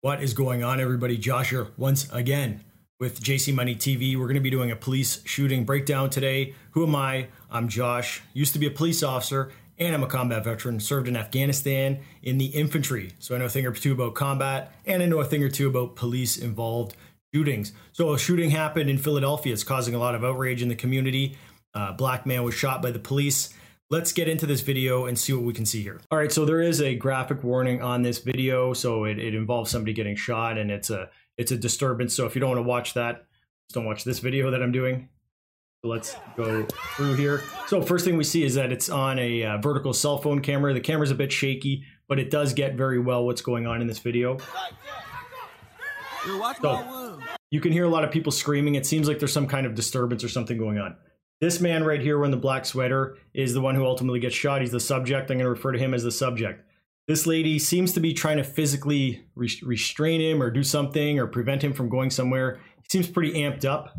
What is going on, everybody? Josh here once again with JC Money TV. We're going to be doing a police shooting breakdown today. Who am I? I'm Josh. Used to be a police officer and I'm a combat veteran. Served in Afghanistan in the infantry. So I know a thing or two about combat and I know a thing or two about police involved shootings. So a shooting happened in Philadelphia. It's causing a lot of outrage in the community. A black man was shot by the police. Let's get into this video and see what we can see here. All right, so there is a graphic warning on this video. So it, it involves somebody getting shot and it's a it's a disturbance. So if you don't want to watch that, just don't watch this video that I'm doing. So let's go through here. So first thing we see is that it's on a uh, vertical cell phone camera. The camera's a bit shaky, but it does get very well what's going on in this video. So, you can hear a lot of people screaming. It seems like there's some kind of disturbance or something going on. This man right here in the black sweater is the one who ultimately gets shot. He's the subject. I'm going to refer to him as the subject. This lady seems to be trying to physically re restrain him or do something or prevent him from going somewhere. He seems pretty amped up.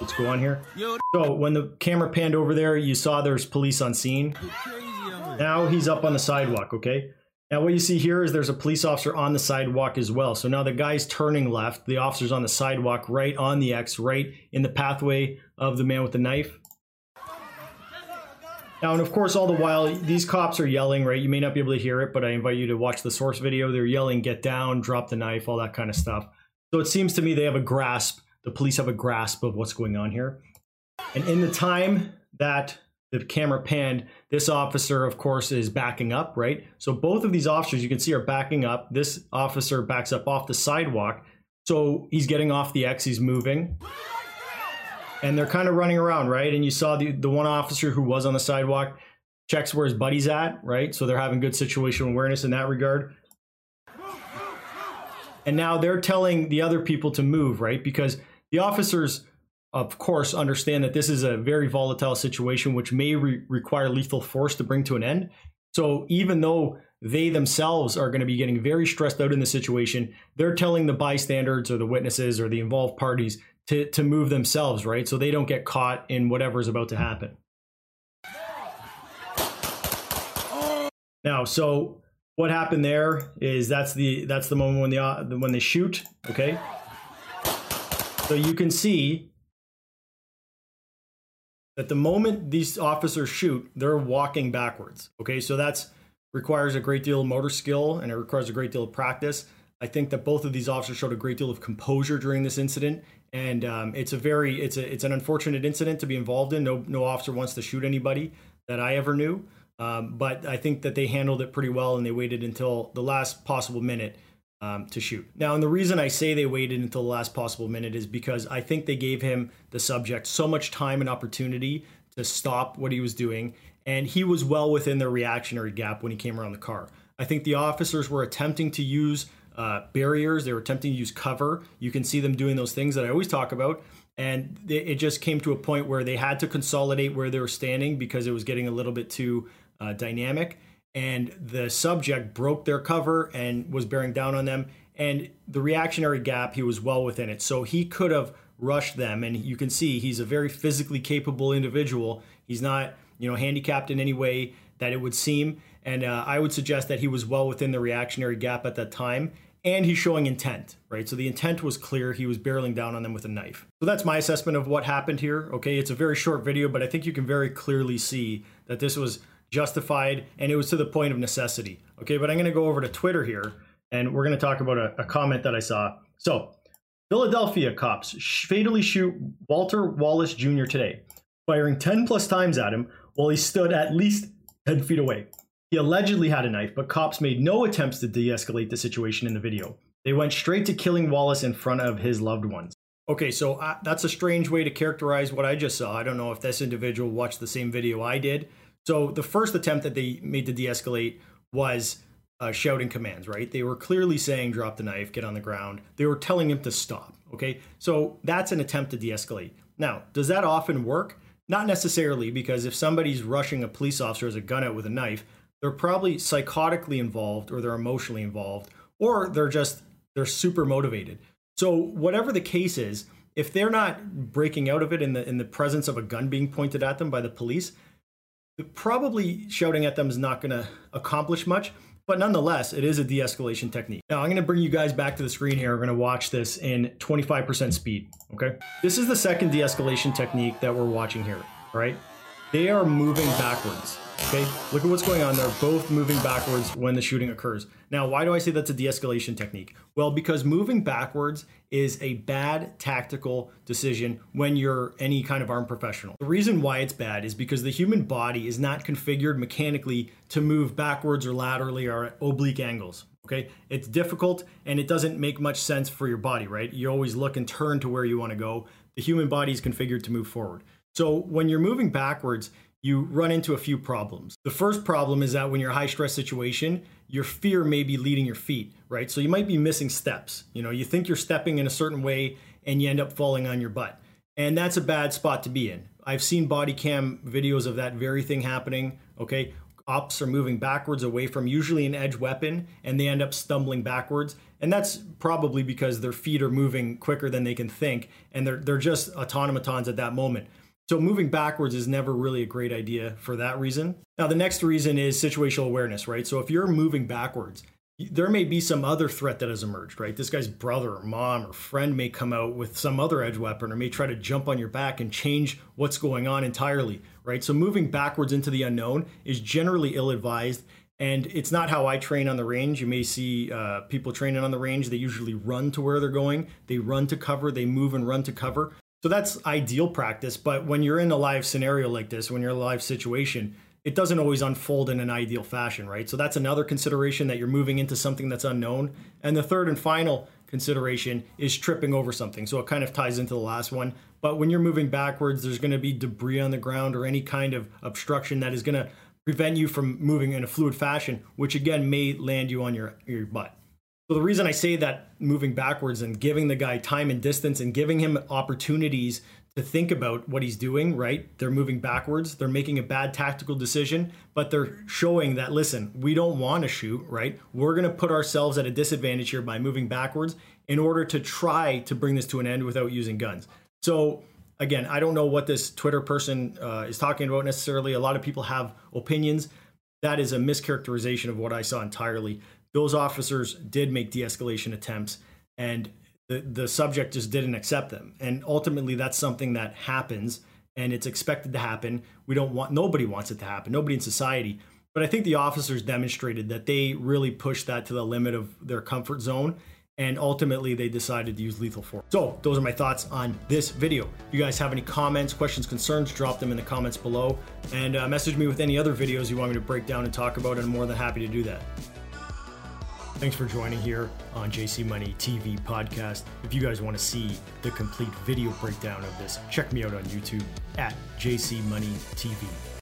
Let's go on here. So when the camera panned over there, you saw there's police on scene. Now he's up on the sidewalk, okay? Now what you see here is there's a police officer on the sidewalk as well. So now the guy's turning left, the officer's on the sidewalk, right on the X, right in the pathway of the man with the knife. Now, and of course, all the while, these cops are yelling, right? You may not be able to hear it, but I invite you to watch the source video. They're yelling, get down, drop the knife, all that kind of stuff. So it seems to me they have a grasp, the police have a grasp of what's going on here. And in the time that the camera panned, this officer, of course, is backing up, right? So both of these officers you can see are backing up. This officer backs up off the sidewalk. So he's getting off the X, he's moving. And they're kind of running around, right? And you saw the, the one officer who was on the sidewalk checks where his buddy's at, right? So they're having good situational awareness in that regard. And now they're telling the other people to move, right? Because the officers of course, understand that this is a very volatile situation which may re require lethal force to bring to an end. So even though they themselves are going to be getting very stressed out in the situation, they're telling the bystanders or the witnesses or the involved parties to, to move themselves, right? So they don't get caught in whatever is about to happen. Now, so what happened there is that's the that's the moment when the when they shoot, okay? So you can see that the moment these officers shoot, they're walking backwards. Okay, so that's requires a great deal of motor skill and it requires a great deal of practice. I think that both of these officers showed a great deal of composure during this incident, and um, it's a very it's a it's an unfortunate incident to be involved in. No no officer wants to shoot anybody that I ever knew, um, but I think that they handled it pretty well and they waited until the last possible minute um, to shoot. Now, and the reason I say they waited until the last possible minute is because I think they gave him, the subject, so much time and opportunity to stop what he was doing, and he was well within the reactionary gap when he came around the car. I think the officers were attempting to use uh, barriers, they were attempting to use cover. You can see them doing those things that I always talk about. And it just came to a point where they had to consolidate where they were standing because it was getting a little bit too uh, dynamic and the subject broke their cover and was bearing down on them. And the reactionary gap, he was well within it. So he could have rushed them. And you can see he's a very physically capable individual. He's not, you know, handicapped in any way that it would seem. And uh, I would suggest that he was well within the reactionary gap at that time. And he's showing intent, right? So the intent was clear. He was barreling down on them with a knife. So that's my assessment of what happened here. Okay, it's a very short video, but I think you can very clearly see that this was justified, and it was to the point of necessity. Okay, but I'm going to go over to Twitter here, and we're going to talk about a, a comment that I saw. So, Philadelphia cops fatally shoot Walter Wallace Jr. today, firing 10 plus times at him while he stood at least 10 feet away. He allegedly had a knife, but cops made no attempts to de escalate the situation in the video. They went straight to killing Wallace in front of his loved ones. Okay, so uh, that's a strange way to characterize what I just saw. I don't know if this individual watched the same video I did, so the first attempt that they made to de-escalate was uh, shouting commands, right? They were clearly saying, drop the knife, get on the ground. They were telling him to stop, okay? So that's an attempt to de escalate. Now, does that often work? Not necessarily, because if somebody's rushing a police officer as a gun out with a knife, they're probably psychotically involved or they're emotionally involved or they're just, they're super motivated. So, whatever the case is, if they're not breaking out of it in the in the presence of a gun being pointed at them by the police, probably shouting at them is not going to accomplish much. But nonetheless, it is a de escalation technique. Now, I'm going to bring you guys back to the screen here. We're going to watch this in 25% speed. Okay. This is the second de escalation technique that we're watching here, right? They are moving backwards. Okay, look at what's going on. They're both moving backwards when the shooting occurs. Now, why do I say that's a de escalation technique? Well, because moving backwards is a bad tactical decision when you're any kind of armed professional. The reason why it's bad is because the human body is not configured mechanically to move backwards or laterally or at oblique angles. Okay, it's difficult and it doesn't make much sense for your body, right? You always look and turn to where you want to go. The human body is configured to move forward. So when you're moving backwards, you run into a few problems. The first problem is that when you're a high stress situation, your fear may be leading your feet, right? So you might be missing steps. You know, you think you're stepping in a certain way and you end up falling on your butt. And that's a bad spot to be in. I've seen body cam videos of that very thing happening, okay? Ops are moving backwards away from usually an edge weapon and they end up stumbling backwards. And that's probably because their feet are moving quicker than they can think and they're they're just automatons at that moment. So moving backwards is never really a great idea for that reason. Now, the next reason is situational awareness, right? So if you're moving backwards, there may be some other threat that has emerged, right? This guy's brother or mom or friend may come out with some other edge weapon or may try to jump on your back and change what's going on entirely, right? So moving backwards into the unknown is generally ill advised. And it's not how I train on the range. You may see uh, people training on the range, they usually run to where they're going, they run to cover, they move and run to cover. So that's ideal practice. But when you're in a live scenario like this, when you're in a live situation, it doesn't always unfold in an ideal fashion, right? So that's another consideration that you're moving into something that's unknown. And the third and final consideration is tripping over something. So it kind of ties into the last one. But when you're moving backwards, there's going to be debris on the ground or any kind of obstruction that is going to prevent you from moving in a fluid fashion, which again may land you on your, your butt. So the reason I say that moving backwards and giving the guy time and distance and giving him opportunities to think about what he's doing, right? They're moving backwards. They're making a bad tactical decision, but they're showing that, listen, we don't want to shoot, right? We're going to put ourselves at a disadvantage here by moving backwards in order to try to bring this to an end without using guns. So, again, I don't know what this Twitter person uh, is talking about necessarily. A lot of people have opinions. That is a mischaracterization of what I saw entirely those officers did make de-escalation attempts and the, the subject just didn't accept them and ultimately that's something that happens and it's expected to happen we don't want nobody wants it to happen nobody in society but i think the officers demonstrated that they really pushed that to the limit of their comfort zone and ultimately they decided to use lethal force. So those are my thoughts on this video. If you guys have any comments, questions, concerns, drop them in the comments below and uh, message me with any other videos you want me to break down and talk about and I'm more than happy to do that. Thanks for joining here on JC Money TV podcast. If you guys want to see the complete video breakdown of this, check me out on YouTube at JC Money TV.